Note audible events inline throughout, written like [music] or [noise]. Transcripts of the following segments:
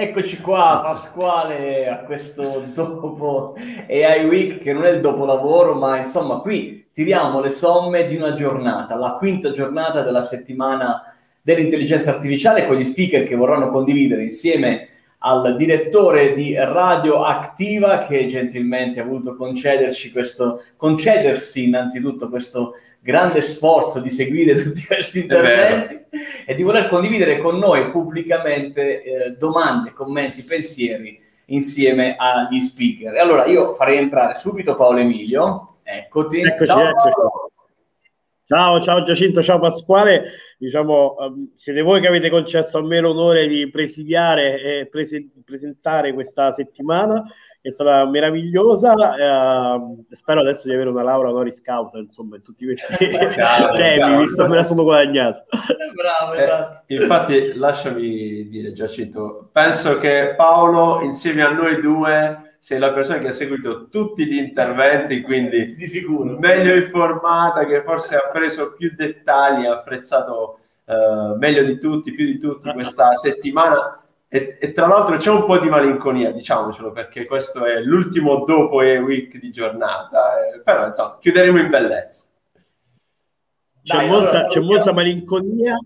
Eccoci qua, Pasquale, a questo [laughs] dopo AI Week che non è il dopolavoro, ma insomma qui tiriamo le somme di una giornata, la quinta giornata della settimana dell'intelligenza artificiale con gli speaker che vorranno condividere insieme al direttore di Radio Activa che gentilmente ha voluto concedersi innanzitutto questo grande sforzo di seguire [laughs] tutti questi interventi e di voler condividere con noi pubblicamente eh, domande, commenti, pensieri insieme agli speaker. E allora io farei entrare subito Paolo Emilio. Eccoti. Eccoci, ciao, eccoci. ciao, ciao Giacinto, ciao Pasquale. Diciamo, um, siete voi che avete concesso a me l'onore di presidiare e prese- presentare questa settimana è stata meravigliosa. Eh, spero adesso di avere una laurea honoris causa, insomma, in tutti questi [laughs] [laughs] temi, visto che me la sono guadagnata. Bravo, eh, esatto. Eh, infatti, lasciami dire, Giacinto, penso che Paolo, insieme a noi due, sei la persona che ha seguito tutti gli interventi, quindi di sicuro meglio informata, che forse ha preso più dettagli, ha apprezzato uh, meglio di tutti, più di tutti questa settimana e, e, tra l'altro c'è un po' di malinconia, diciamocelo, perché questo è l'ultimo dopo e week di giornata, eh, però insomma, chiuderemo in bellezza. C'è, Dai, molta, allora, c'è molta malinconia,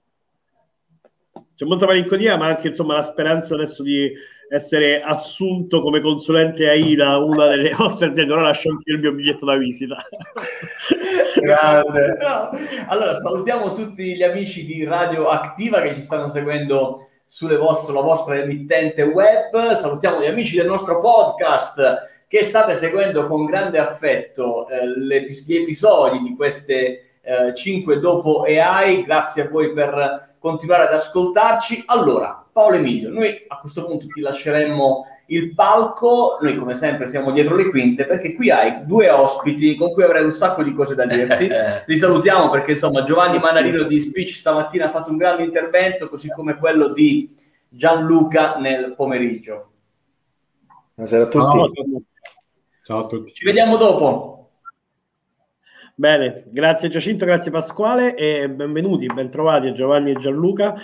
c'è molta malinconia, ma anche insomma la speranza adesso di essere assunto come consulente AI da una delle [laughs] vostre aziende. Ora lascio anche il mio biglietto da visita. [laughs] Grande. [laughs] No. Allora, salutiamo tutti gli amici di Radio Activa che ci stanno seguendo vostre, la vostra emittente web. Salutiamo gli amici del nostro podcast che state seguendo con grande affetto eh, gli episodi di queste eh, 5 dopo AI. Grazie a voi per continuare ad ascoltarci. Allora, Paolo Emilio, noi a questo punto ti lasceremmo il palco, noi come sempre siamo dietro le quinte perché qui hai due ospiti con cui avrei un sacco di cose da dirti. [laughs] Li salutiamo perché insomma Giovanni Manarino di Speech stamattina ha fatto un grande intervento, così come quello di Gianluca nel pomeriggio. Buonasera a tutti. Ciao, Ciao a tutti. Ci vediamo dopo. Bene, grazie Giacinto, grazie Pasquale e benvenuti, bentrovati a Giovanni e Gianluca.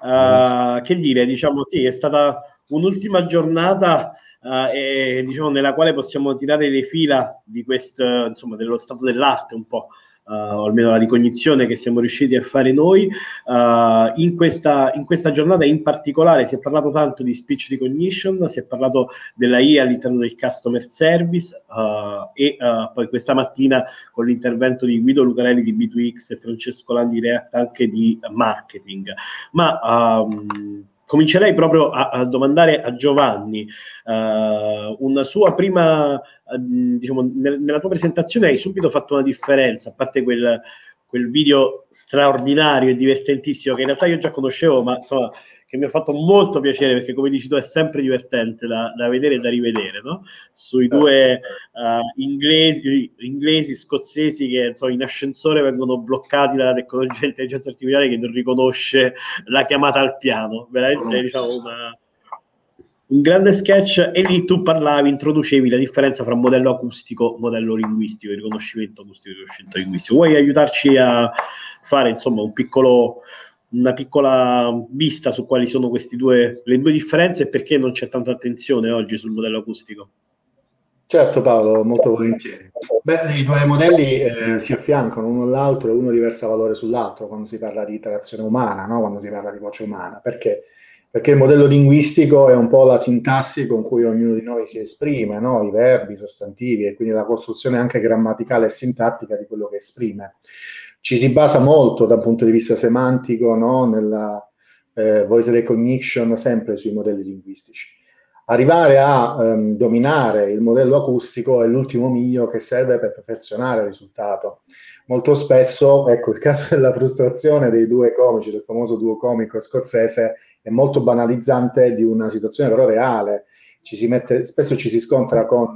Uh, che dire, diciamo sì, è stata un'ultima giornata uh, e, diciamo, nella quale possiamo tirare le fila di questo, insomma, dello stato dell'arte un po'. Uh, o almeno la ricognizione che siamo riusciti a fare noi. Uh, in, questa, in, questa, giornata in particolare si è parlato tanto di speech recognition, si è parlato della IA all'interno del customer service uh, e poi questa mattina con l'intervento di Guido Lucarelli di B2X e Francesco Landi React anche di marketing. Ma um, comincerei proprio a, a, domandare a Giovanni uh, una sua prima, uh, diciamo, nel, nella tua presentazione hai subito fatto una differenza, a parte quel, quel video straordinario e divertentissimo che in realtà io già conoscevo, ma insomma che mi ha fatto molto piacere perché come dici tu è sempre divertente da, da vedere e da rivedere, no? Sui due uh, inglesi, inglesi, scozzesi che insomma, in ascensore vengono bloccati dalla tecnologia dell'intelligenza artificiale che non riconosce la chiamata al piano, veramente diciamo una, un grande sketch e lì tu parlavi, introducevi la differenza tra modello acustico e modello linguistico, riconoscimento acustico e riconoscimento linguistico. Vuoi aiutarci a fare insomma un piccolo una piccola vista su quali sono queste due, le due differenze e perché non c'è tanta attenzione oggi sul modello acustico. Certo Paolo, molto volentieri. Beh, i due modelli eh, si affiancano uno all'altro e uno riversa valore sull'altro quando si parla di interazione umana, no? quando si parla di voce umana. Perché? Perché il modello linguistico è un po' la sintassi con cui ognuno di noi si esprime, no? i verbi, i sostantivi e quindi la costruzione anche grammaticale e sintattica di quello che esprime ci si basa molto da un punto di vista semantico no? nella eh, voice recognition sempre sui modelli linguistici. Arrivare a um, dominare il modello acustico è l'ultimo miglio che serve per perfezionare il risultato. Molto spesso, ecco, il caso [laughs] della frustrazione dei due comici, del famoso duo comico scozzese, è molto banalizzante di una situazione però reale. Ci mette, spesso ci si scontra con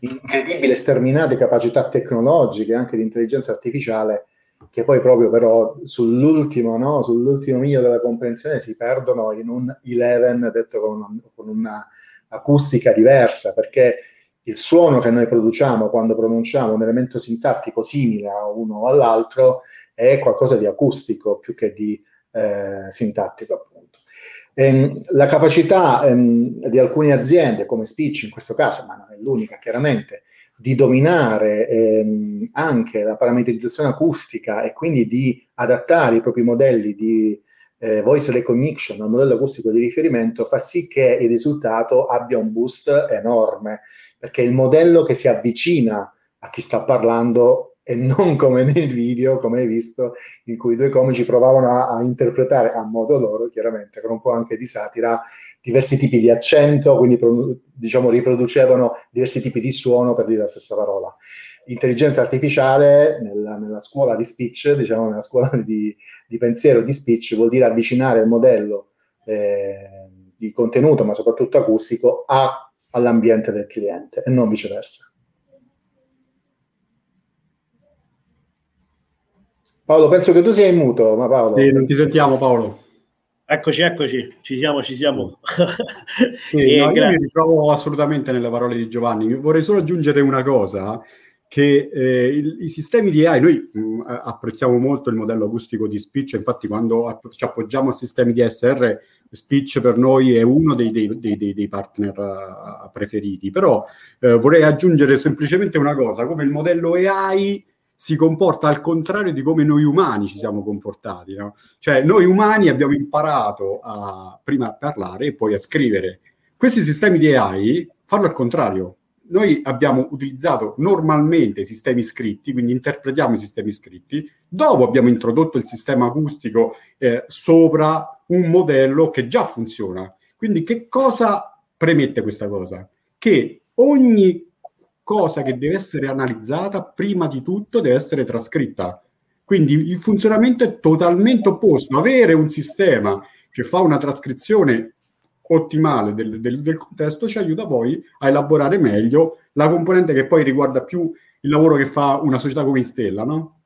incredibili sterminate capacità tecnologiche, anche di intelligenza artificiale, che poi proprio però sull'ultimo, no? sull'ultimo miglio della comprensione si perdono in un 11 detto con, una, con un'acustica diversa, perché il suono che noi produciamo quando pronunciamo un elemento sintattico simile a uno o all'altro è qualcosa di acustico più che di eh, sintattico, appunto. Ehm, la capacità ehm, di alcune aziende, come Speech in questo caso, ma non è l'unica chiaramente, di dominare ehm, anche la parametrizzazione acustica e quindi di adattare i propri modelli di eh, voice recognition al modello acustico di riferimento fa sì che il risultato abbia un boost enorme, perché il modello che si avvicina a chi sta parlando e non come nel video, come hai visto, in cui i due comici provavano a, a, interpretare a modo loro, chiaramente, con un po' anche di satira, diversi tipi di accento, quindi diciamo riproducevano diversi tipi di suono per dire la stessa parola. Intelligenza artificiale nella, nella scuola di speech, diciamo nella scuola [laughs] di, di, pensiero di speech, vuol dire avvicinare il modello eh, di contenuto, ma soprattutto acustico, a, all'ambiente del cliente e non viceversa. Paolo, penso che tu sia in muto, ma Paolo... Sì, non ti sentiamo Paolo. Eccoci, eccoci, ci siamo, ci siamo. sì, [laughs] eh, no, io mi ritrovo assolutamente nelle parole di Giovanni. Vorrei solo aggiungere una cosa, che eh, il, i sistemi di AI, noi mh, mm, apprezziamo molto il modello acustico di Speech, infatti quando app- ci appoggiamo a sistemi di SR, Speech per noi è uno dei, dei, dei, dei partner uh, preferiti, però eh, vorrei aggiungere semplicemente una cosa, come il modello AI si comporta al contrario di come noi umani ci siamo comportati. No? Cioè, noi umani abbiamo imparato a prima a parlare e poi a scrivere. Questi sistemi di AI fanno al contrario. Noi abbiamo utilizzato normalmente i sistemi scritti, quindi interpretiamo i sistemi scritti, dopo abbiamo introdotto il sistema acustico eh, sopra un modello che già funziona. Quindi che cosa premette questa cosa? Che ogni cosa che deve essere analizzata prima di tutto deve essere trascritta. Quindi il funzionamento è totalmente opposto. Avere un sistema che fa una trascrizione ottimale del, del, del, contesto ci aiuta poi a elaborare meglio la componente che poi riguarda più il lavoro che fa una società come Stella, no?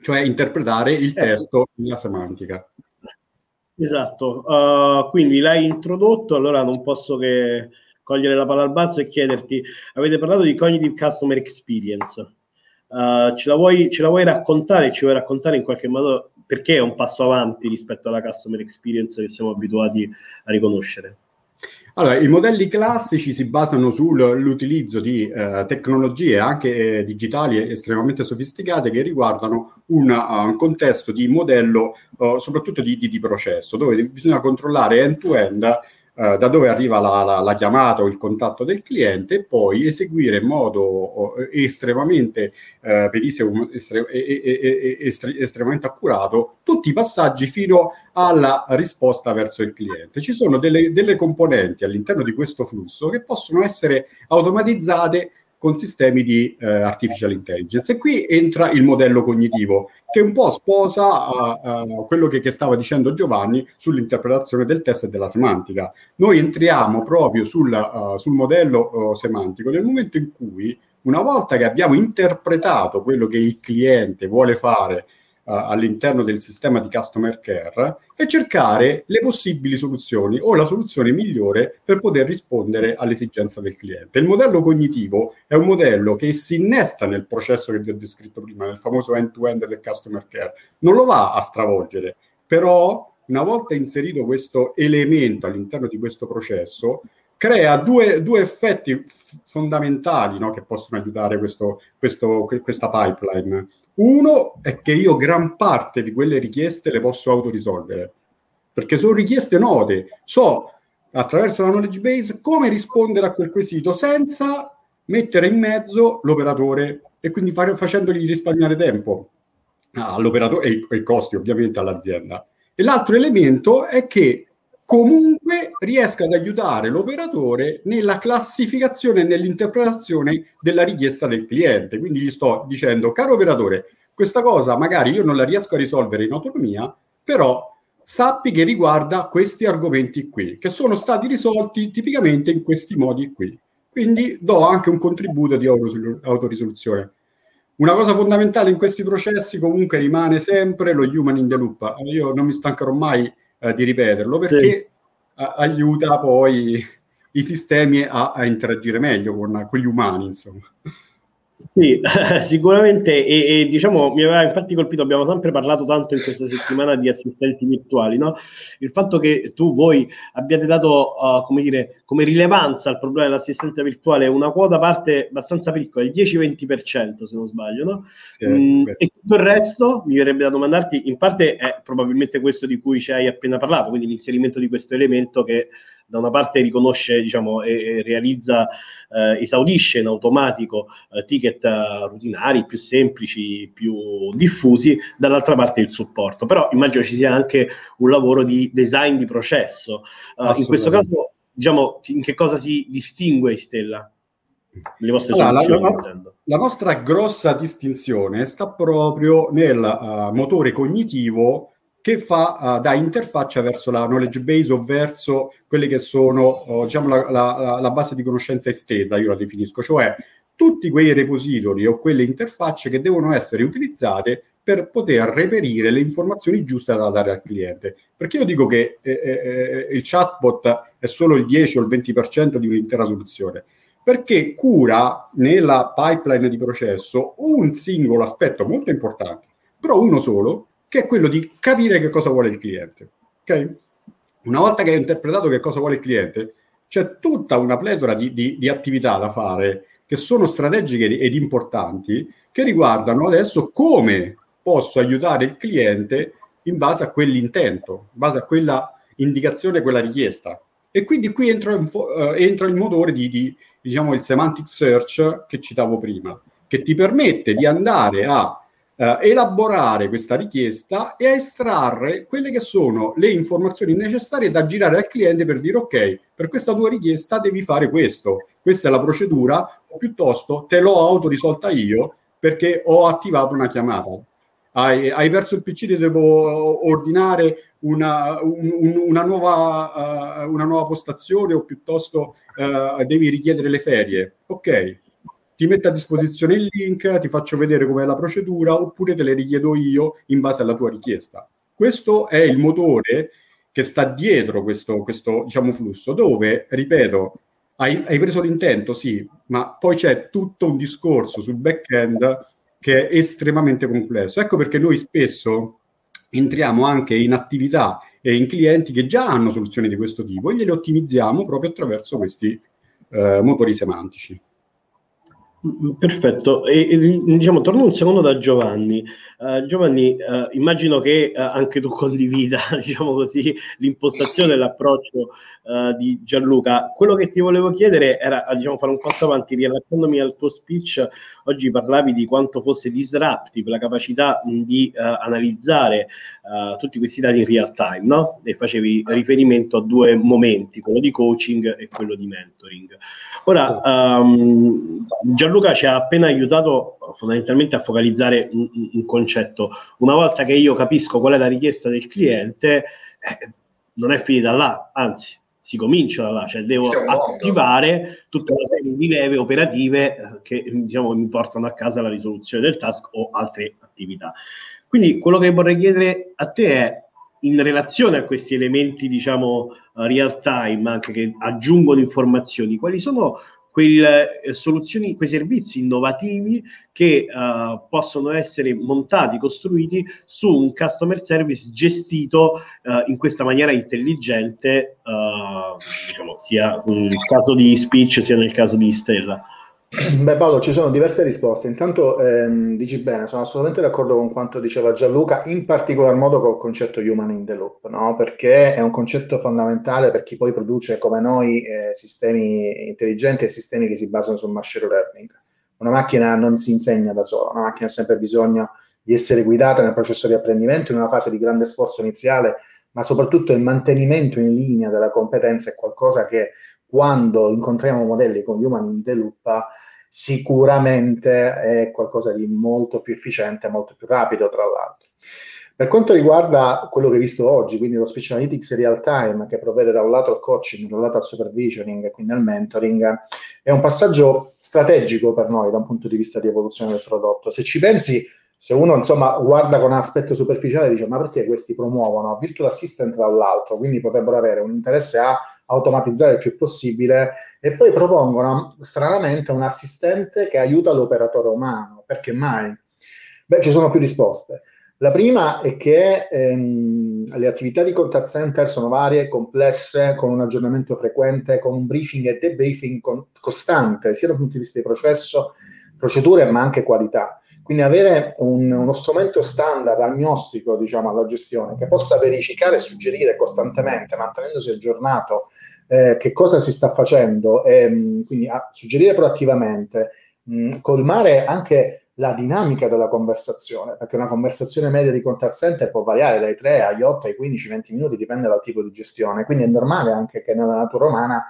Cioè interpretare il eh. testo nella semantica. Esatto, uh, quindi l'hai introdotto, allora non posso che cogliere la palla al balzo e chiederti, avete parlato di Cognitive Customer Experience, uh, ce, la vuoi, ce la vuoi raccontare, ci vuoi raccontare in qualche modo perché è un passo avanti rispetto alla Customer Experience che siamo abituati a riconoscere? Allora, i modelli classici si basano sull'utilizzo di eh, tecnologie anche eh, digitali estremamente sofisticate che riguardano una, uh, un contesto di modello, uh, soprattutto di, di, di, processo, dove bisogna controllare end-to-end eh, da dove arriva la, la, la, chiamata o il contatto del cliente e poi eseguire in modo estremamente eh, pedisimo, estre, estre, estremamente accurato tutti i passaggi fino alla risposta verso il cliente. Ci sono delle, delle componenti all'interno di questo flusso che possono essere automatizzate con sistemi di eh, artificial intelligence. E qui entra il modello cognitivo, che un po' sposa uh, quello che, che, stava dicendo Giovanni sull'interpretazione del testo e della semantica. Noi entriamo proprio sul, uh, sul modello semantico nel momento in cui, una volta che abbiamo interpretato quello che il cliente vuole fare all'interno del sistema di customer care e cercare le possibili soluzioni o la soluzione migliore per poter rispondere all'esigenza del cliente. Il modello cognitivo è un modello che si innesta nel processo che vi ho descritto prima, nel famoso end-to-end del customer care, non lo va a stravolgere, però una volta inserito questo elemento all'interno di questo processo, crea due, due effetti fondamentali no, che possono aiutare questo, questo, questa pipeline. Uno è che io gran parte di quelle richieste le posso autorisolvere, perché sono richieste note. So attraverso la knowledge base come rispondere a quel quesito senza mettere in mezzo l'operatore e quindi fare, facendogli risparmiare tempo all'operatore e, e i costi ovviamente all'azienda. E l'altro elemento è che comunque riesca ad aiutare l'operatore nella classificazione e nell'interpretazione della richiesta del cliente. Quindi gli sto dicendo, caro operatore, questa cosa magari io non la riesco a risolvere in autonomia, però sappi che riguarda questi argomenti qui, che sono stati risolti tipicamente in questi modi qui. Quindi do anche un contributo di autorisoluzione. Una cosa fondamentale in questi processi comunque rimane sempre lo human in the loop. Io non mi stancherò mai eh, di ripeterlo perché sì. a- aiuta poi i sistemi a, a, interagire meglio con, con gli umani, insomma. Sì, [laughs] sicuramente e, e, diciamo mi aveva infatti colpito, abbiamo sempre parlato tanto in questa settimana di assistenti virtuali, no? Il fatto che tu voi abbiate dato uh, come, dire, come rilevanza al problema dell'assistente virtuale una quota parte abbastanza piccola, il 10-20% se non sbaglio, no? Sì, mm, e tutto il resto mi verrebbe da domandarti, in parte è probabilmente questo di cui ci hai appena parlato, quindi l'inserimento di questo elemento che da una parte riconosce diciamo, e, e realizza, eh, esaudisce in automatico eh, ticket eh, rutinari più semplici, più diffusi, dall'altra parte il supporto. Però immagino ci sia anche un lavoro di design di processo. Uh, in questo caso, diciamo, in che cosa si distingue Stella? Le vostre allora, soluzioni, la, la, nostra grossa distinzione sta proprio nel uh, motore cognitivo che fa uh, da interfaccia verso la knowledge base o verso quelle che sono uh, diciamo la, la, la, base di conoscenza estesa, io la definisco, cioè tutti quei repository o quelle interfacce che devono essere utilizzate per poter reperire le informazioni giuste da dare al cliente. Perché io dico che eh, eh, eh il chatbot è solo il 10 o il 20% di un'intera soluzione? Perché cura nella pipeline di processo un singolo aspetto molto importante, però uno solo, che è quello di capire che cosa vuole il cliente. Okay? Una volta che hai interpretato che cosa vuole il cliente, c'è tutta una pletora di, di, di attività da fare che sono strategiche ed importanti, che riguardano adesso come posso aiutare il cliente in base a quell'intento, in base a quella indicazione, quella richiesta. E quindi qui entra, uh, entra il motore di, di, diciamo, il semantic search che citavo prima, che ti permette di andare a eh, elaborare questa richiesta e a estrarre quelle che sono le informazioni necessarie da girare al cliente per dire ok, per questa tua richiesta devi fare questo, questa è la procedura, o piuttosto te l'ho autorisolta io perché ho attivato una chiamata. Hai, hai perso il PC, ti devo ordinare una, un, una, nuova, uh, una nuova postazione o piuttosto uh, devi richiedere le ferie. Ok, ti metto a disposizione il link, ti faccio vedere com'è la procedura, oppure te le richiedo io in base alla tua richiesta. Questo è il motore che sta dietro questo, questo diciamo, flusso, dove, ripeto, hai, hai preso l'intento, sì, ma poi c'è tutto un discorso sul back-end che è estremamente complesso. Ecco perché noi spesso entriamo anche in attività e in clienti che già hanno soluzioni di questo tipo e gliele ottimizziamo proprio attraverso questi eh, motori semantici. Perfetto, e, e, diciamo, torno un secondo da Giovanni. Uh, Giovanni, uh, immagino che uh, anche tu condivida, [laughs] diciamo così, l'impostazione dell'approccio di Gianluca. Quello che ti volevo chiedere era, diciamo, fare un passo avanti, riallacciandomi al tuo speech, oggi parlavi di quanto fosse disruptive la capacità mh, di analizzare tutti questi dati in real time, no? E facevi riferimento a due momenti, quello di coaching e quello di mentoring. Ora, um, Gianluca ci ha appena aiutato fondamentalmente a focalizzare un, un, concetto. Una volta che io capisco qual è la richiesta del cliente, eh, non è finita là, anzi, si comincia da là, cioè devo attivare tutta una serie di leve operative eh, che diciamo, mi portano a casa la risoluzione del task o altre attività. Quindi quello che vorrei chiedere a te è in relazione a questi elementi, diciamo, real time, anche che aggiungono informazioni, quali sono quelle eh, quei servizi innovativi che uh, possono essere montati, costruiti su un customer service gestito uh, in questa maniera intelligente, uh, diciamo, sia nel caso di Speech sia nel caso di Stella. [clears throat] Beh Paolo, ci sono diverse risposte. Intanto ehm, dici bene, sono assolutamente d'accordo con quanto diceva Gianluca, in particolar modo col concetto human in the loop, no? perché è un concetto fondamentale per chi poi produce come noi eh, sistemi intelligenti e sistemi che si basano sul machine learning. Una macchina non si insegna da sola, una macchina ha sempre bisogno di essere guidata nel processo di apprendimento in una fase di grande sforzo iniziale, ma soprattutto il mantenimento in linea della competenza è qualcosa che quando incontriamo modelli con Human in the Loop, sicuramente è qualcosa di molto più efficiente, molto più rapido, tra l'altro. Per quanto riguarda quello che hai visto oggi, quindi lo Speech Analytics real time, che provvede da un lato al coaching, da un lato al supervisioning e quindi al mentoring, è un passaggio strategico per noi da un punto di vista di evoluzione del prodotto. Se ci pensi, se uno insomma guarda con aspetto superficiale dice ma perché questi promuovono virtual assistant tra l'altro quindi potrebbero avere un interesse a automatizzare il più possibile e poi propongono stranamente un assistente che aiuta l'operatore umano perché mai? Beh, ci sono più risposte. La prima è che ehm, le attività di contact center sono varie, complesse, con un aggiornamento frequente, con un briefing e debriefing con- costante, sia dal punto di vista di processo, procedure, ma anche qualità. Quindi avere un, uno strumento standard agnostico diciamo, alla gestione che possa verificare e suggerire costantemente, mantenendosi aggiornato, eh, che cosa si sta facendo e quindi a, suggerire proattivamente, mh, colmare anche la dinamica della conversazione, perché una conversazione media di contact center può variare dai 3 agli 8 ai 15, 20 minuti, dipende dal tipo di gestione, quindi è normale anche che nella natura umana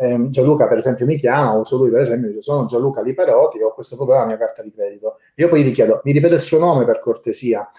eh, Gianluca per esempio mi chiama, o se lui per esempio dice sono Gianluca Liperotti, ho questo problema alla mia carta di credito, io poi gli chiedo, mi ripete il suo nome per cortesia,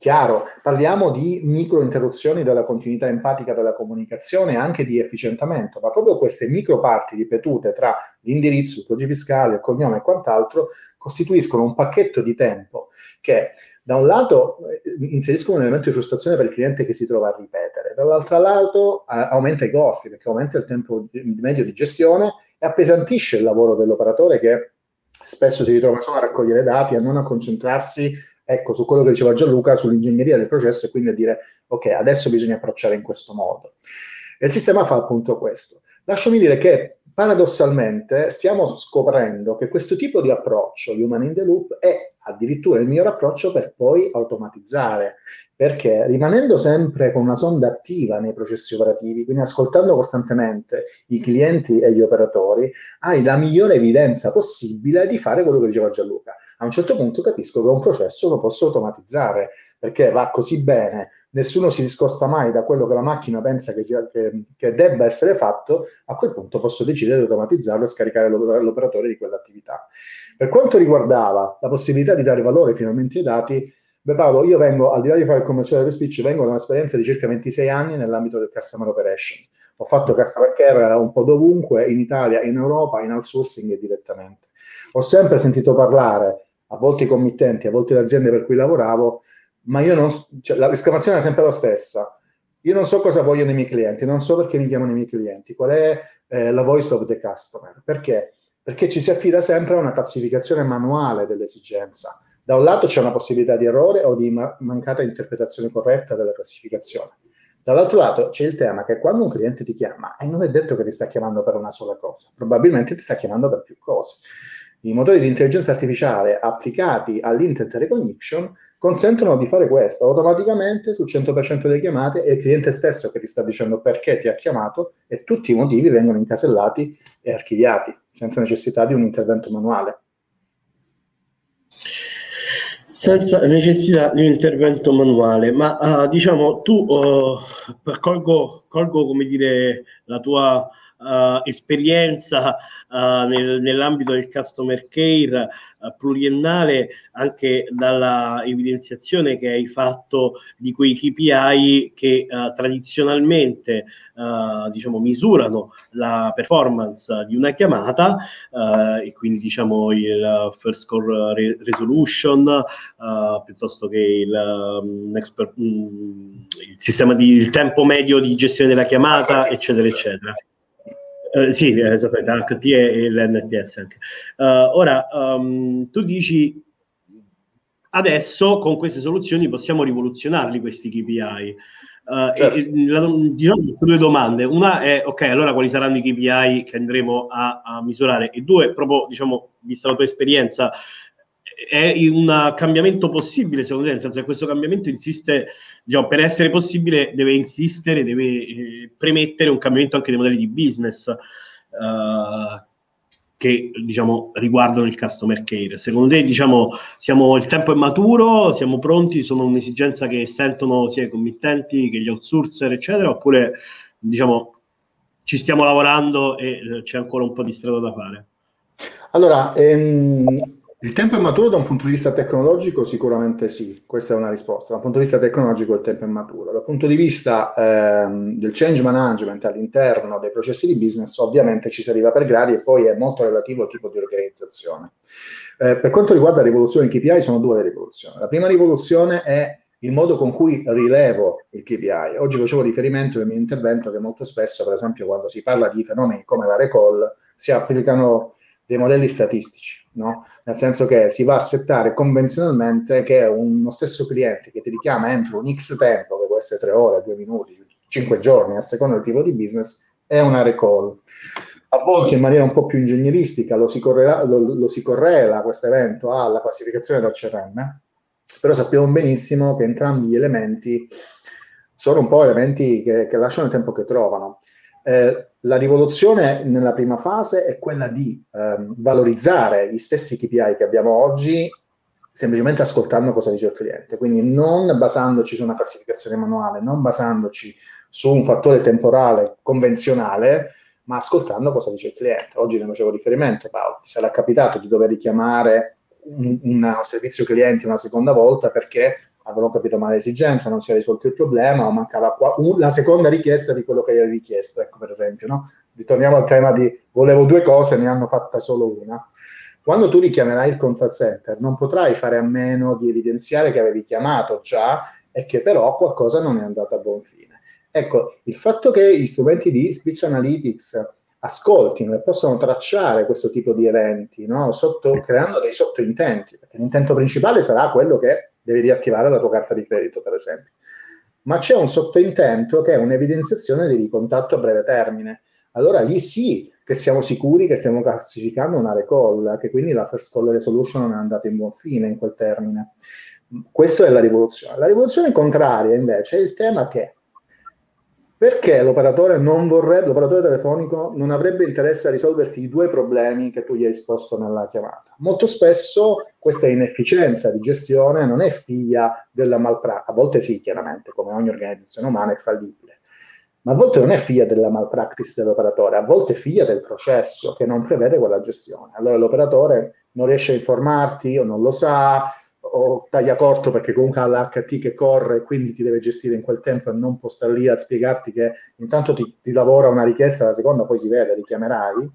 Chiaro, parliamo di micro interruzioni della continuità empatica della comunicazione e anche di efficientamento, ma proprio queste micro parti ripetute tra l'indirizzo, il codice fiscale, il cognome e quant'altro costituiscono un pacchetto di tempo che da un lato eh, inseriscono un elemento di frustrazione per il cliente che si trova a ripetere, dall'altro lato eh, aumenta i costi perché aumenta il tempo medio di gestione e appesantisce il lavoro dell'operatore che spesso si ritrova solo a raccogliere dati, a non a concentrarsi ecco, su quello che diceva Gianluca, sull'ingegneria del processo e quindi a dire, ok, adesso bisogna approcciare in questo modo. E il sistema fa appunto questo. Lasciami dire che paradossalmente stiamo scoprendo che questo tipo di approccio, human in the loop, è addirittura il miglior approccio per poi automatizzare, perché rimanendo sempre con una sonda attiva nei processi operativi, quindi ascoltando costantemente i clienti e gli operatori, hai la migliore evidenza possibile di fare quello che diceva Gianluca, a un certo punto capisco che un processo lo posso automatizzare perché va così bene, nessuno si discosta mai da quello che la macchina pensa che, sia, che, che debba essere fatto, a quel punto posso decidere di automatizzarlo e scaricare l'operatore di quell'attività. Per quanto riguardava la possibilità di dare valore finalmente ai dati, Beh Paolo, io vengo, al di là di fare il commerciale per speech, vengo da un'esperienza di circa 26 anni nell'ambito del customer operation. Ho fatto customer care un po' dovunque, in Italia, in Europa, in outsourcing e direttamente. Ho sempre sentito parlare a volte i committenti, a volte le aziende per cui lavoravo, ma io non, cioè, la l'esclamazione è sempre la stessa. Io non so cosa vogliono i miei clienti, non so perché mi chiamano i miei clienti, qual è eh, la voice of the customer. Perché? Perché ci si affida sempre a una classificazione manuale dell'esigenza. Da un lato c'è una possibilità di errore o di ma- mancata interpretazione corretta della classificazione. Dall'altro lato c'è il tema che quando un cliente ti chiama, e non è detto che ti sta chiamando per una sola cosa, probabilmente ti sta chiamando per più cose i motori di intelligenza artificiale applicati all'intent recognition consentono di fare questo automaticamente sul 100% delle chiamate è il cliente stesso che ti sta dicendo perché ti ha chiamato e tutti i motivi vengono incasellati e archiviati senza necessità di un intervento manuale. Senza necessità di un intervento manuale, ma uh, diciamo tu uh, colgo, colgo come dire la tua uh, esperienza uh, nel, nell'ambito del customer care uh, pluriennale anche dalla evidenziazione che hai fatto di quei KPI che tradizionalmente diciamo misurano la performance di una chiamata e quindi diciamo il first score re- resolution piuttosto che il, um, expert, um, il sistema di il tempo medio di gestione della chiamata eccetera eccetera Uh, sì, esattamente, HT e l'NPS anche. Uh, ora, um, tu dici adesso con queste soluzioni possiamo rivoluzionarli questi KPI. Uh, certo. e, la, diciamo due domande. Una è, ok, allora quali saranno i KPI che andremo a, a misurare? E due, proprio, diciamo, vista la tua esperienza, è un cambiamento possibile secondo te? Nel senso che questo cambiamento insiste, diciamo, per essere possibile deve insistere, deve eh, premettere un cambiamento anche dei modelli di business uh, che diciamo riguardano il customer care. Secondo te, diciamo, siamo, il tempo è maturo, siamo pronti, sono un'esigenza che sentono sia i committenti che gli outsourcer, eccetera, oppure diciamo ci stiamo lavorando e eh, c'è ancora un po' di strada da fare? Allora, ehm, Il tempo è maturo da un punto di vista tecnologico? Sicuramente sì, questa è una risposta. Da un punto di vista tecnologico il tempo è maturo. Dal punto di vista ehm, del change management all'interno dei processi di business, ovviamente ci si arriva per gradi e poi è molto relativo al tipo di organizzazione. Eh, per quanto riguarda la rivoluzione KPI, sono due le rivoluzioni. La prima rivoluzione è il modo con cui rilevo il KPI. Oggi facevo riferimento nel mio intervento che molto spesso, per esempio, quando si parla di fenomeni come la recall, si applicano dei modelli statistici, no? nel senso che si va a settare convenzionalmente che uno stesso cliente che ti richiama entro un X tempo, che può essere tre ore, due minuti, cinque giorni, a seconda del tipo di business, è una recall. A volte in maniera un po' più ingegneristica lo si, correla, lo, lo si correla questo evento alla classificazione del CRM, però sappiamo benissimo che entrambi gli elementi sono un po' elementi che, che lasciano il tempo che trovano. Eh, la rivoluzione nella prima fase è quella di ehm, valorizzare gli stessi KPI che abbiamo oggi semplicemente ascoltando cosa dice il cliente, quindi non basandoci su una classificazione manuale, non basandoci su un fattore temporale convenzionale, ma ascoltando cosa dice il cliente. Oggi ne facevo riferimento, Paolo, ti sarà capitato di dover richiamare un, un servizio clienti una seconda volta perché avevano capito male l'esigenza, non si è risolto il problema, o mancava qua, un, la seconda richiesta di quello che gli avevi chiesto, ecco per esempio, no? Ritorniamo al tema di volevo due cose, ne hanno fatta solo una. Quando tu richiamerai il contact center, non potrai fare a meno di evidenziare che avevi chiamato già e che però qualcosa non è andato a buon fine. Ecco, il fatto che gli strumenti di speech analytics ascoltino e possano tracciare questo tipo di eventi, no? Sotto, creando dei sottointenti, perché l'intento principale sarà quello che devi riattivare la tua carta di credito, per esempio. Ma c'è un sottointento che è un'evidenziazione di ricontatto a breve termine. Allora lì sì che siamo sicuri che stiamo classificando una recall, che quindi la first call resolution non è andata in buon fine in quel termine. Questa è la rivoluzione. La rivoluzione contraria invece è il tema che perché l'operatore vorrebbe, l'operatore telefonico non avrebbe interesse a risolverti i due problemi che tu gli hai esposto nella chiamata? Molto spesso questa inefficienza di gestione non è figlia della malpractice, a volte sì, chiaramente, come ogni organizzazione umana è fallibile, ma a volte non è figlia della malpractice dell'operatore, a volte è figlia del processo che non prevede quella gestione. Allora l'operatore non riesce a informarti o non lo sa, o taglia corto perché comunque ha l'HT che corre e quindi ti deve gestire in quel tempo e non può stare lì a spiegarti che intanto ti, ti lavora una richiesta, la seconda poi si vede, richiamerai.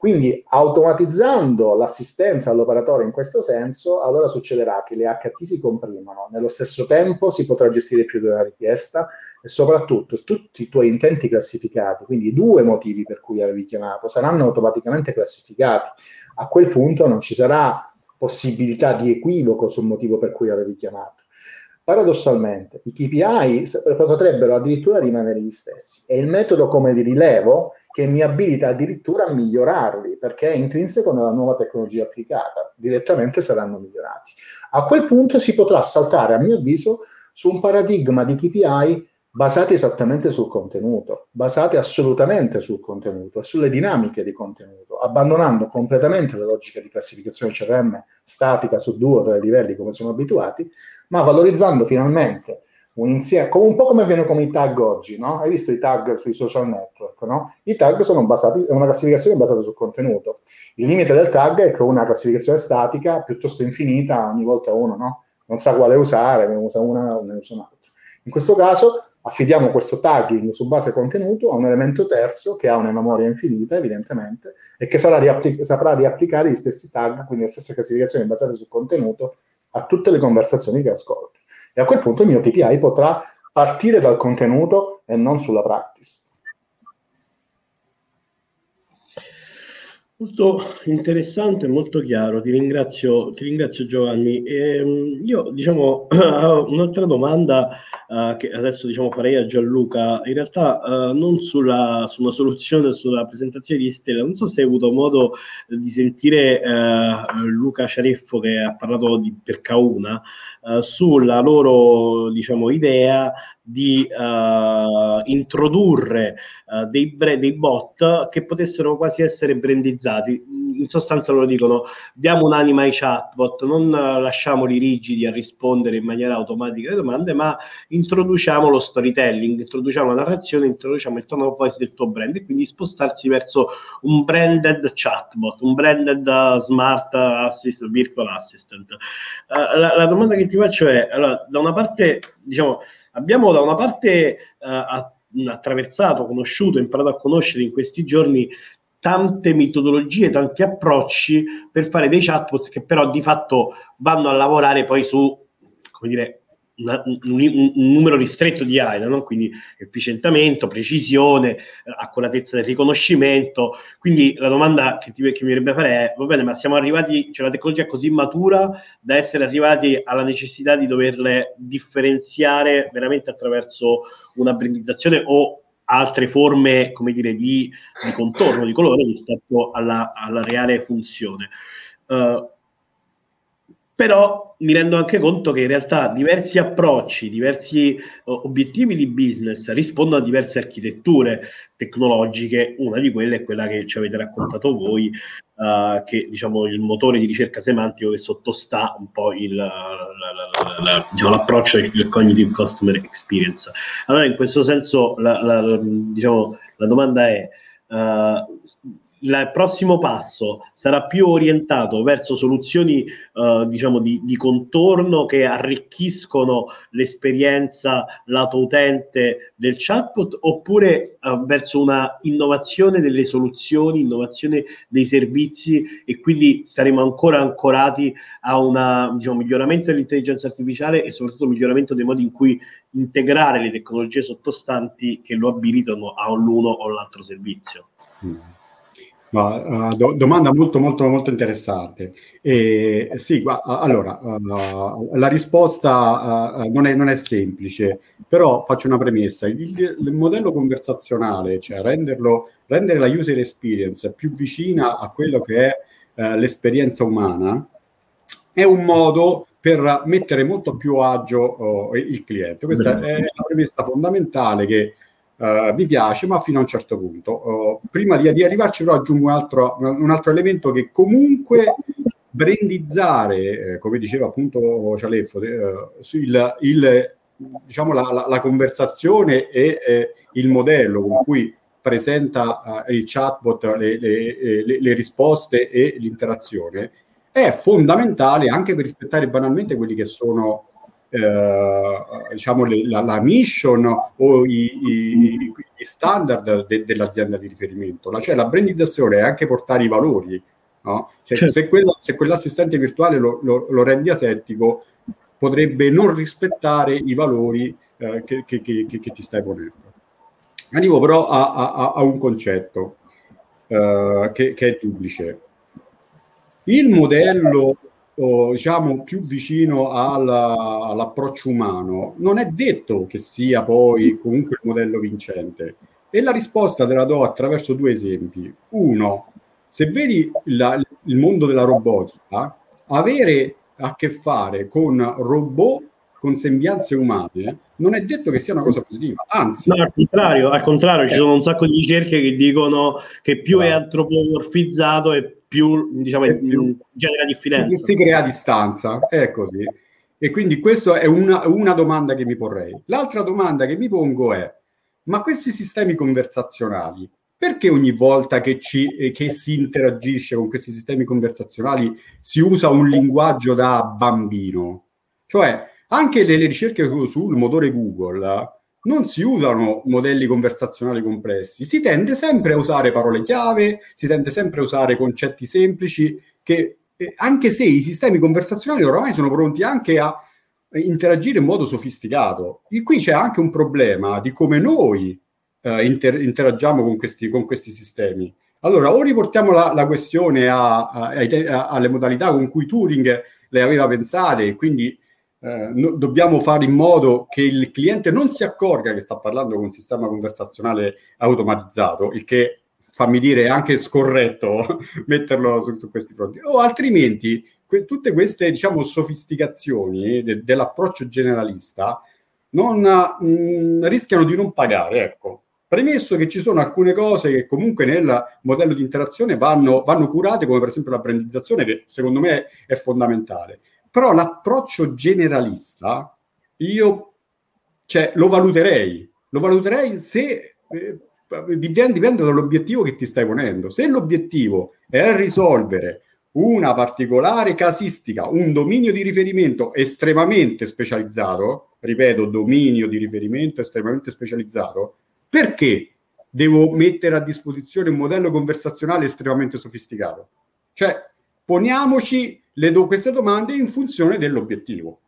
Quindi automatizzando l'assistenza all'operatore in questo senso, allora succederà che le HT si comprimono, nello stesso tempo si potrà gestire più di una richiesta e soprattutto tutti i tuoi intenti classificati, quindi i due motivi per cui avevi chiamato, saranno automaticamente classificati. A quel punto non ci sarà possibilità di equivoco sul motivo per cui avevi chiamato. Paradossalmente, i KPI potrebbero addirittura rimanere gli stessi. È il metodo come di rilevo che mi abilita addirittura a migliorarli, perché è intrinseco nella nuova tecnologia applicata. Direttamente saranno migliorati. A quel punto si potrà saltare, a mio avviso, su un paradigma di KPI basati esattamente sul contenuto, basati assolutamente sul contenuto e sulle dinamiche di contenuto, abbandonando completamente la logica di classificazione CRM statica su due o tre livelli come siamo abituati, ma valorizzando finalmente un insieme, un po' come avviene con i tag oggi, no? Hai visto i tag sui social network, no? I tag sono basati, è una classificazione basata sul contenuto. Il limite del tag è che una classificazione statica piuttosto infinita, ogni volta uno, no? Non sa quale usare, ne usa una o ne usa un'altra. In questo caso affidiamo questo tagging su base contenuto a un elemento terzo che ha una memoria infinita, evidentemente, e che riapplic- saprà riapplicare gli stessi tag, quindi le stesse classificazioni basate sul contenuto, a tutte le conversazioni che ascolto. E a quel punto il mio KPI potrà partire dal contenuto e non sulla practice. Molto interessante, molto chiaro, ti ringrazio, ti ringrazio Giovanni. Ehm, io diciamo [clears throat] un'altra domanda uh, che adesso diciamo, farei a Gianluca, in realtà uh, non sulla, su soluzione, [laughs] sulla presentazione di Stella, non so se hai avuto modo di sentire uh, Luca Ciareffo che ha parlato di, per Cauna sulla loro diciamo, idea di uh, introdurre uh, dei, bre- dei, bot che potessero quasi essere brandizzati. in sostanza loro dicono diamo un'anima ai chatbot, non lasciamoli rigidi a rispondere in maniera automatica alle domande, ma introduciamo lo storytelling, introduciamo la narrazione, introduciamo il tone of voice del tuo brand e quindi spostarsi verso un branded chatbot, un branded uh, smart assist, virtual assistant. Uh, la, la, domanda che ti faccio è, allora, da una parte, diciamo, abbiamo da una parte uh, attraversato, conosciuto, imparato a conoscere in questi giorni tante metodologie, tanti approcci per fare dei chatbot che però di fatto vanno a lavorare poi su, come dire, una, un, un, numero ristretto di AIDA, no? quindi efficientamento, precisione, accuratezza del riconoscimento. Quindi la domanda che, ti, che mi verrebbe fare è, va bene, ma siamo arrivati, cioè la tecnologia è così matura da essere arrivati alla necessità di doverle differenziare veramente attraverso una brandizzazione o altre forme, come dire, di, di contorno, di colore rispetto alla, alla reale funzione. Uh, però mi rendo anche conto che in realtà diversi approcci, diversi uh, obiettivi di business rispondono a diverse architetture tecnologiche. Una di quelle è quella che ci avete raccontato voi, uh, che diciamo il motore di ricerca semantico che sottostà un po' il, la, la, la, diciamo, l'approccio del cognitive customer experience. Allora, in questo senso, diciamo, la domanda è. Uh, il prossimo passo sarà più orientato verso soluzioni uh, diciamo di, di, contorno che arricchiscono l'esperienza lato utente del chatbot oppure uh, verso una innovazione delle soluzioni, innovazione dei servizi e quindi saremo ancora ancorati a un diciamo, miglioramento dell'intelligenza artificiale e soprattutto miglioramento dei modi in cui integrare le tecnologie sottostanti che lo abilitano a l'uno o l'altro servizio. Mm. Uh, do, domanda molto molto molto interessante. E, sì, uh, allora, uh, la risposta uh, non è, non, è, semplice, però faccio una premessa. Il, il modello conversazionale, cioè renderlo, rendere la user experience più vicina a quello che è l'esperienza umana, è un modo per mettere molto più agio uh, il cliente. Questa è la premessa fondamentale che Uh, mi piace, ma fino a un certo punto. Uh, prima di, di, arrivarci, però, aggiungo un altro, un altro elemento che comunque brandizzare, eh, come diceva appunto Cialeffo, eh, il, il, diciamo la, la, la, conversazione e eh, il modello con cui presenta eh, il chatbot le, le, le, le risposte e l'interazione è fondamentale anche per rispettare banalmente quelli che sono eh, diciamo le, la, la, mission o i, i, i standard de, dell'azienda di riferimento. La, cioè la brandizzazione è anche portare i valori. No? Cioè, certo. se, quello, se, quell'assistente virtuale lo, lo, lo, rendi asettico, potrebbe non rispettare i valori eh, che, che, che, che, ti stai ponendo. Arrivo però a, a, a un concetto eh, che, è duplice. Il modello diciamo più vicino alla, all'approccio umano, non è detto che sia poi comunque il modello vincente. E la risposta te la do attraverso due esempi. Uno, se vedi la, il mondo della robotica, avere a che fare con robot con sembianze umane non è detto che sia una cosa positiva, anzi. No, al contrario, al contrario, ci sono un sacco di ricerche che dicono che più è antropomorfizzato e più, diciamo, più, genera diffidenza. Si crea distanza, è così. E quindi questa è una, una domanda che mi porrei. L'altra domanda che mi pongo è, ma questi sistemi conversazionali, perché ogni volta che, ci, che, si interagisce con questi sistemi conversazionali si usa un linguaggio da bambino? Cioè, anche le, le ricerche sul motore Google non si usano modelli conversazionali complessi, si tende sempre a usare parole chiave, si tende sempre a usare concetti semplici che eh, anche se i sistemi conversazionali oramai sono pronti anche a interagire in modo sofisticato. E qui c'è anche un problema di come noi eh, inter- interagiamo con questi, con questi, sistemi. Allora, o riportiamo la, la questione a, a, a, alle modalità con cui Turing le aveva pensate, quindi eh, no, dobbiamo fare in modo che il cliente non si accorga che sta parlando con un sistema conversazionale automatizzato, il che fammi dire è anche scorretto [laughs] metterlo su, su, questi fronti, o altrimenti que- tutte queste diciamo sofisticazioni de- dell'approccio generalista non, mh, rischiano di non pagare, ecco. Premesso che ci sono alcune cose che comunque nel modello di interazione vanno, vanno curate, come per esempio la brandizzazione, che secondo me è fondamentale. Però l'approccio generalista, io cioè, lo valuterei. Lo valuterei se eh, dipende, dall'obiettivo che ti stai ponendo. Se l'obiettivo è risolvere una particolare casistica, un dominio di riferimento estremamente specializzato, ripeto, dominio di riferimento estremamente specializzato, perché devo mettere a disposizione un modello conversazionale estremamente sofisticato? Cioè, poniamoci do- queste domande in funzione dell'obiettivo.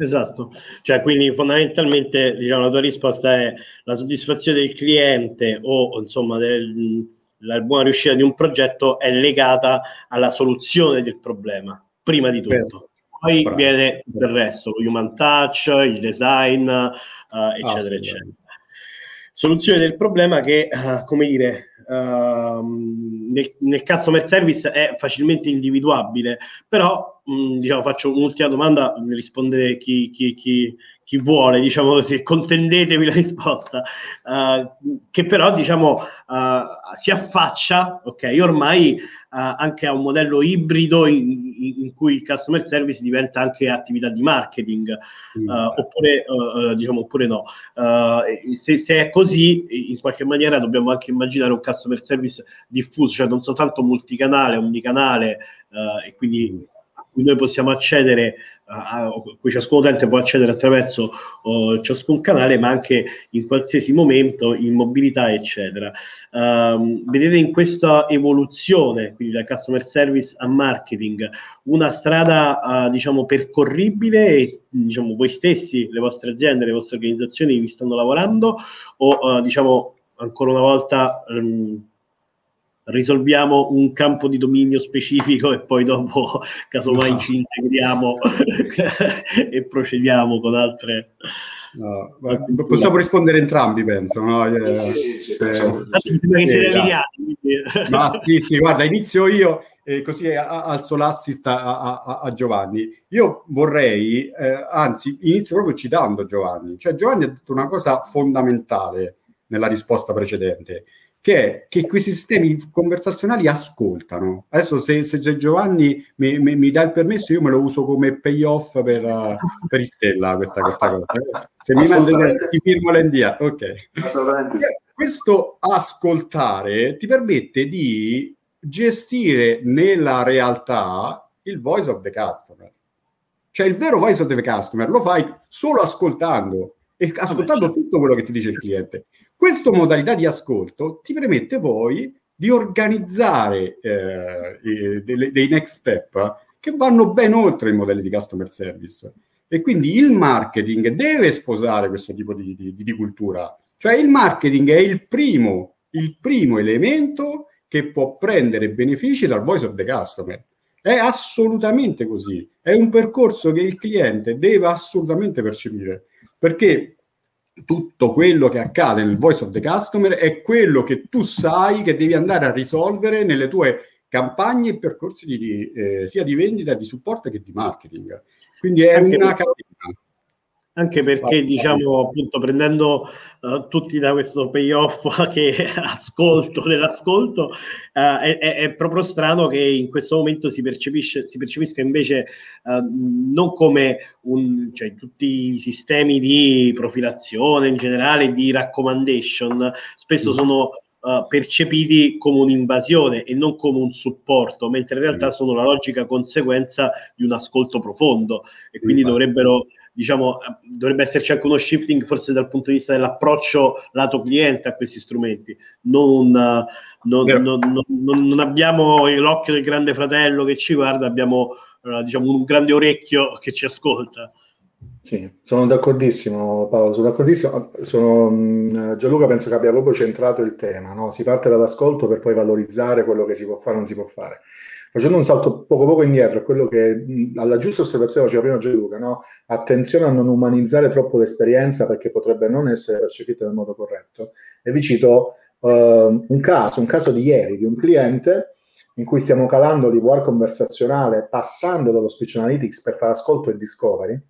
Esatto, cioè quindi fondamentalmente diciamo, la tua risposta è la soddisfazione del cliente o insomma del, la buona riuscita di un progetto è legata alla soluzione del problema, prima di tutto. Esatto. Poi Bravo. viene il resto, lo human touch, il design, uh, eccetera, eccetera soluzione del problema che, uh, come dire, nel, nel, customer service è facilmente individuabile, però mh, mm, diciamo, faccio un'ultima domanda, risponde chi, chi, chi, chi, vuole, diciamo così, [laughs] contendetevi la risposta, uh, che però diciamo, si affaccia, ok, ormai uh, anche a un modello ibrido in, in, cui il customer service diventa anche attività di marketing, mm. uh, oppure, uh, diciamo, oppure no. Se, se, è così, in qualche maniera dobbiamo anche immaginare un customer service diffuso, cioè non soltanto multicanale, omnicanale, e quindi mm cui noi possiamo accedere, a, cui ciascun utente può accedere attraverso oh, ciascun canale, ma anche in qualsiasi momento, in mobilità, eccetera. Um, vedete in questa evoluzione, quindi da customer service a marketing, una strada, uh, diciamo, percorribile e diciamo, voi stessi, le vostre aziende, le vostre organizzazioni vi stanno lavorando o, uh, diciamo, ancora una volta... Um, risolviamo un campo di dominio specifico e poi dopo, [laughs] casomai, no. ci integriamo [laughs] e procediamo con altre. No, possiamo rispondere entrambi, penso. No? Eh, sì, sì, sì, penso. Eh, ma sì, sì, guarda, inizio io e così alzo l'assist a, a, a, Giovanni. Io vorrei, eh, anzi, inizio proprio citando Giovanni. Cioè, Giovanni ha detto una cosa fondamentale nella risposta precedente che è che questi sistemi conversazionali ascoltano. Adesso se, se Giovanni mi, mi, mi, dà il permesso, io me lo uso come payoff per, uh, per Istella questa, questa cosa. Se mi mandate sì. ti firmo l'NDA, ok. Assolutamente. Questo ascoltare ti permette di gestire nella realtà il voice of the customer. Cioè il vero voice of the customer lo fai solo ascoltando e ascoltando certo. tutto quello che ti dice il cliente. Questa modalità di ascolto ti permette poi di organizzare eh, dei, dei next step che vanno ben oltre i modelli di customer service. E quindi il marketing deve sposare questo tipo di, di, di cultura. Cioè il marketing è il primo, il primo elemento che può prendere benefici dal voice of the customer. È assolutamente così. È un percorso che il cliente deve assolutamente percepire. Perché tutto quello che accade nel voice of the customer è quello che tu sai che devi andare a risolvere nelle tue campagne e percorsi di, eh, sia di vendita, di supporto che di marketing. Quindi è Anche una catena anche perché diciamo appunto prendendo uh, tutti da questo payoff [laughs] che ascolto nell'ascolto uh, è, è, proprio strano che in questo momento si, percepisce, si percepisca invece uh, non come un, cioè, tutti i sistemi di profilazione in generale di recommendation spesso mm. sono percepiti come un'invasione e non come un supporto, mentre in realtà mm. sono la logica conseguenza di un ascolto profondo e quindi dovrebbero diciamo, dovrebbe esserci anche uno shifting forse dal punto di vista dell'approccio lato cliente a questi strumenti. Non, non, non, non abbiamo l'occhio del grande fratello che ci guarda, abbiamo uh, diciamo, un grande orecchio che ci ascolta. Sì, sono d'accordissimo Paolo, sono d'accordissimo. Sono, mm, Gianluca penso che abbia proprio centrato il tema, no? si parte dall'ascolto per poi valorizzare quello che si può fare o non si può fare facendo un salto poco poco indietro quello che alla giusta osservazione faceva prima Gianluca, no? attenzione a non umanizzare troppo l'esperienza perché potrebbe non essere percepita nel modo corretto. E vi cito uh, un caso, un caso di ieri di un cliente in cui stiamo calando l'IVR conversazionale passando dallo speech analytics per fare ascolto e discovery.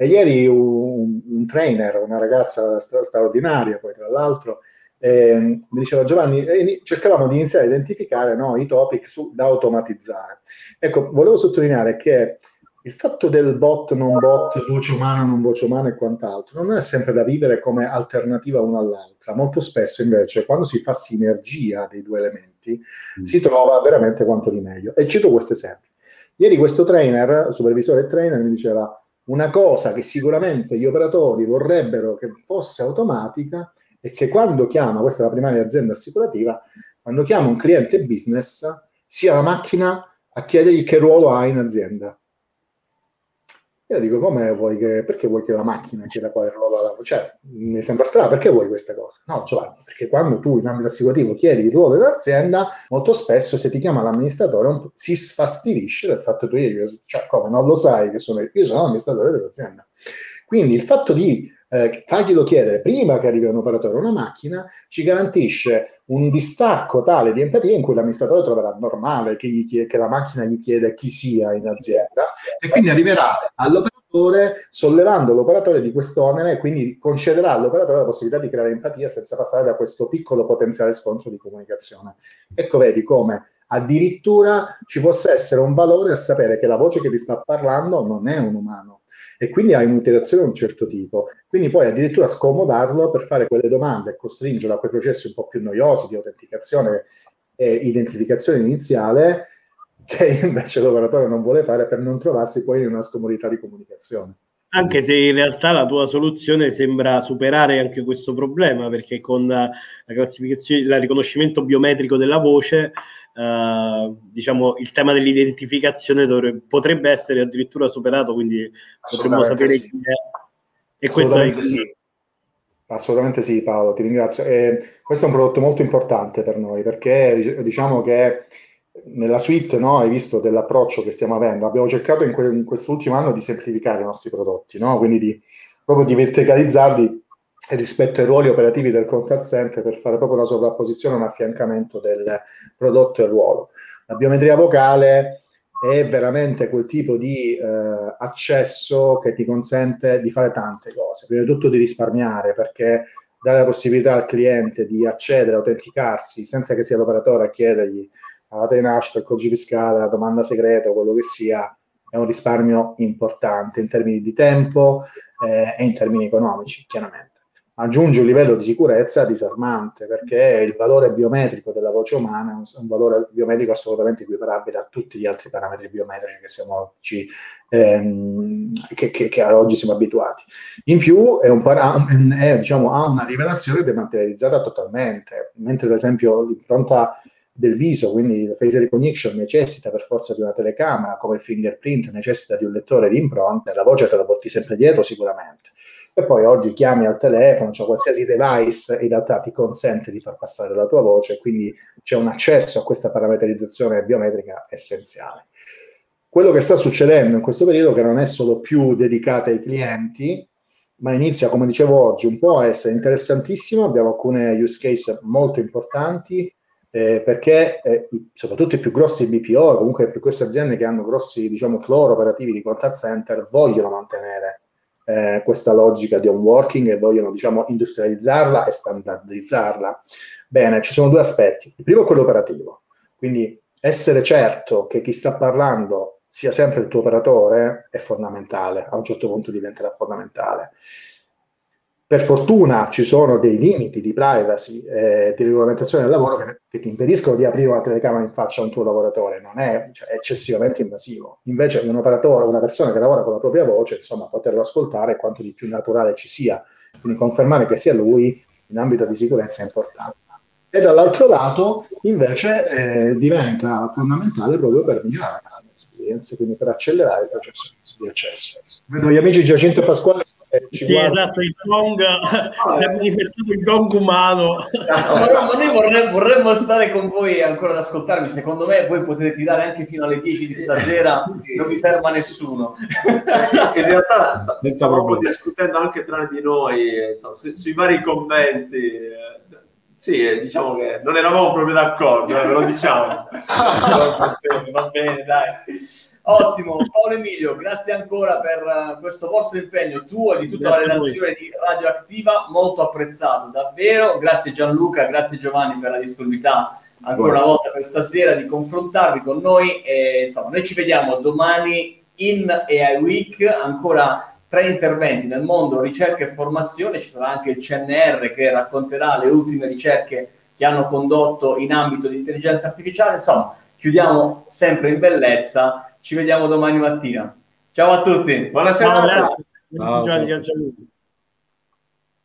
E ieri un, un trainer, una ragazza straordinaria, poi tra l'altro, eh, mi diceva Giovanni, eh, cercavamo di iniziare a identificare no, i topic su, da automatizzare. Ecco, volevo sottolineare che il fatto del bot, non bot, voce umana, non voce umana e quant'altro, non è sempre da vivere come alternativa una all'altra. Molto spesso invece, quando si fa sinergia dei due elementi, mm. si trova veramente quanto di meglio. E cito questo esempio. Ieri questo trainer, supervisore e trainer, mi diceva una cosa che sicuramente gli operatori vorrebbero che fosse automatica è che quando chiama, questa è la primaria azienda assicurativa, quando chiama un cliente business, sia la macchina a chiedergli che ruolo ha in azienda. Io dico, come vuoi che, perché vuoi che la macchina chieda quale ruolo ha? Cioè, mi sembra strano, perché vuoi questa cosa? No, Giovanni, perché quando tu in ambito assicurativo chiedi il ruolo dell'azienda, molto spesso se ti chiama l'amministratore si sfastidisce del fatto che tu ieri, cioè come, non lo sai che sono io sono l'amministratore dell'azienda. Quindi il fatto di eh, farglielo chiedere prima che arrivi un operatore o una macchina ci garantisce un distacco tale di empatia in cui l'amministratore troverà normale che, chiede, che la macchina gli chiede chi sia in azienda e quindi arriverà all'operatore sollevando l'operatore di quest'onere e quindi concederà all'operatore la possibilità di creare empatia senza passare da questo piccolo potenziale scontro di comunicazione. Ecco, vedi come addirittura ci possa essere un valore a sapere che la voce che ti sta parlando non è un umano, e quindi hai un'interazione di un certo tipo. Quindi puoi addirittura scomodarlo per fare quelle domande e costringerlo a quei processi un po' più noiosi di autenticazione e identificazione iniziale che [laughs] invece l'operatore non vuole fare per non trovarsi poi in una scomodità di comunicazione. Anche se in realtà la tua soluzione sembra superare anche questo problema, perché con la classificazione, il riconoscimento biometrico della voce Uh, diciamo il tema dell'identificazione dovrebbe, potrebbe essere addirittura superato, quindi potremmo sapere sì. chi è. E Assolutamente sì. Assolutamente sì, Paolo, ti ringrazio. E questo è un prodotto molto importante per noi perché diciamo che nella suite no, hai visto dell'approccio che stiamo avendo. Abbiamo cercato in, que- in quest'ultimo anno di semplificare i nostri prodotti, no? quindi di, proprio di verticalizzarli rispetto ai ruoli operativi del contact center per fare proprio una sovrapposizione, un affiancamento del prodotto e ruolo. La biometria vocale è veramente quel tipo di eh, accesso che ti consente di fare tante cose, prima di tutto di risparmiare perché dare la possibilità al cliente di accedere, autenticarsi senza che sia l'operatore a chiedergli la data di nascita, il codice fiscale, la domanda segreta, quello che sia, è un risparmio importante in termini di tempo eh, e in termini economici, chiaramente aggiunge un livello di sicurezza disarmante perché il valore biometrico della voce umana è un valore biometrico assolutamente equiparabile a tutti gli altri parametri biometrici che, siamo oggi, ehm, che, che, che oggi siamo abituati. In più è un para- è, diciamo, ha una rivelazione dematerializzata totalmente, mentre per esempio l'impronta del viso, quindi la face recognition necessita per forza di una telecamera, come il fingerprint necessita di un lettore di impronte, la voce te la porti sempre dietro sicuramente e poi oggi chiami al telefono, cioè qualsiasi device in realtà ti consente di far passare la tua voce, quindi c'è un accesso a questa parametrizzazione biometrica essenziale. Quello che sta succedendo in questo periodo che non è solo più dedicata ai clienti, ma inizia, come dicevo oggi, un po' a essere interessantissimo, abbiamo alcune use case molto importanti, eh, perché eh, soprattutto i più grossi BPO, comunque le più aziende che hanno grossi diciamo, floor operativi di contact center, vogliono mantenere eh, questa logica di home working e vogliono diciamo, industrializzarla e standardizzarla. Bene, ci sono due aspetti. Il primo è quello operativo, quindi essere certo che chi sta parlando sia sempre il tuo operatore è fondamentale, a un certo punto diventerà fondamentale. Per fortuna ci sono dei limiti di privacy e di regolamentazione del lavoro che, che, ti impediscono di aprire una telecamera in faccia a un tuo lavoratore, non è, cioè, è eccessivamente invasivo. Invece un operatore, una persona che lavora con la propria voce, insomma, poterlo ascoltare quanto di più naturale ci sia. Quindi confermare che sia lui in ambito di sicurezza è importante. E dall'altro lato, invece, eh, diventa fondamentale proprio per migliorare le esperienze, quindi per accelerare il processo di accesso. Vedo gli amici Giacinto e Pasquale eh, sì, guarda. esatto, il gong ah, [laughs] è manifestato il gong umano. No, ma, noi vorremmo, vorremmo, stare con voi ancora ad ascoltarvi. Secondo me, voi potete tirare anche fino alle 10 di stasera, non vi ferma nessuno. [laughs] In realtà sta, stavamo discutendo anche tra di noi insomma, su, sui vari commenti. Eh, sì, eh, diciamo che non eravamo proprio d'accordo, eh, ve lo diciamo. [laughs] va, bene, va bene, dai. Ottimo, Paolo Emilio, grazie ancora per uh, questo vostro impegno tuo e di tutta grazie la redazione di Radioattiva, molto apprezzato, davvero. Grazie Gianluca, grazie Giovanni per la disponibilità ancora una volta per stasera di confrontarvi con noi. E insomma noi ci vediamo domani in AI Week, ancora tre interventi nel mondo ricerca e formazione, ci sarà anche il CNR che racconterà le ultime ricerche che hanno condotto in ambito di intelligenza artificiale, insomma chiudiamo sempre in bellezza, ci vediamo domani mattina. Ciao a tutti, buona serata. Ciao, ciao.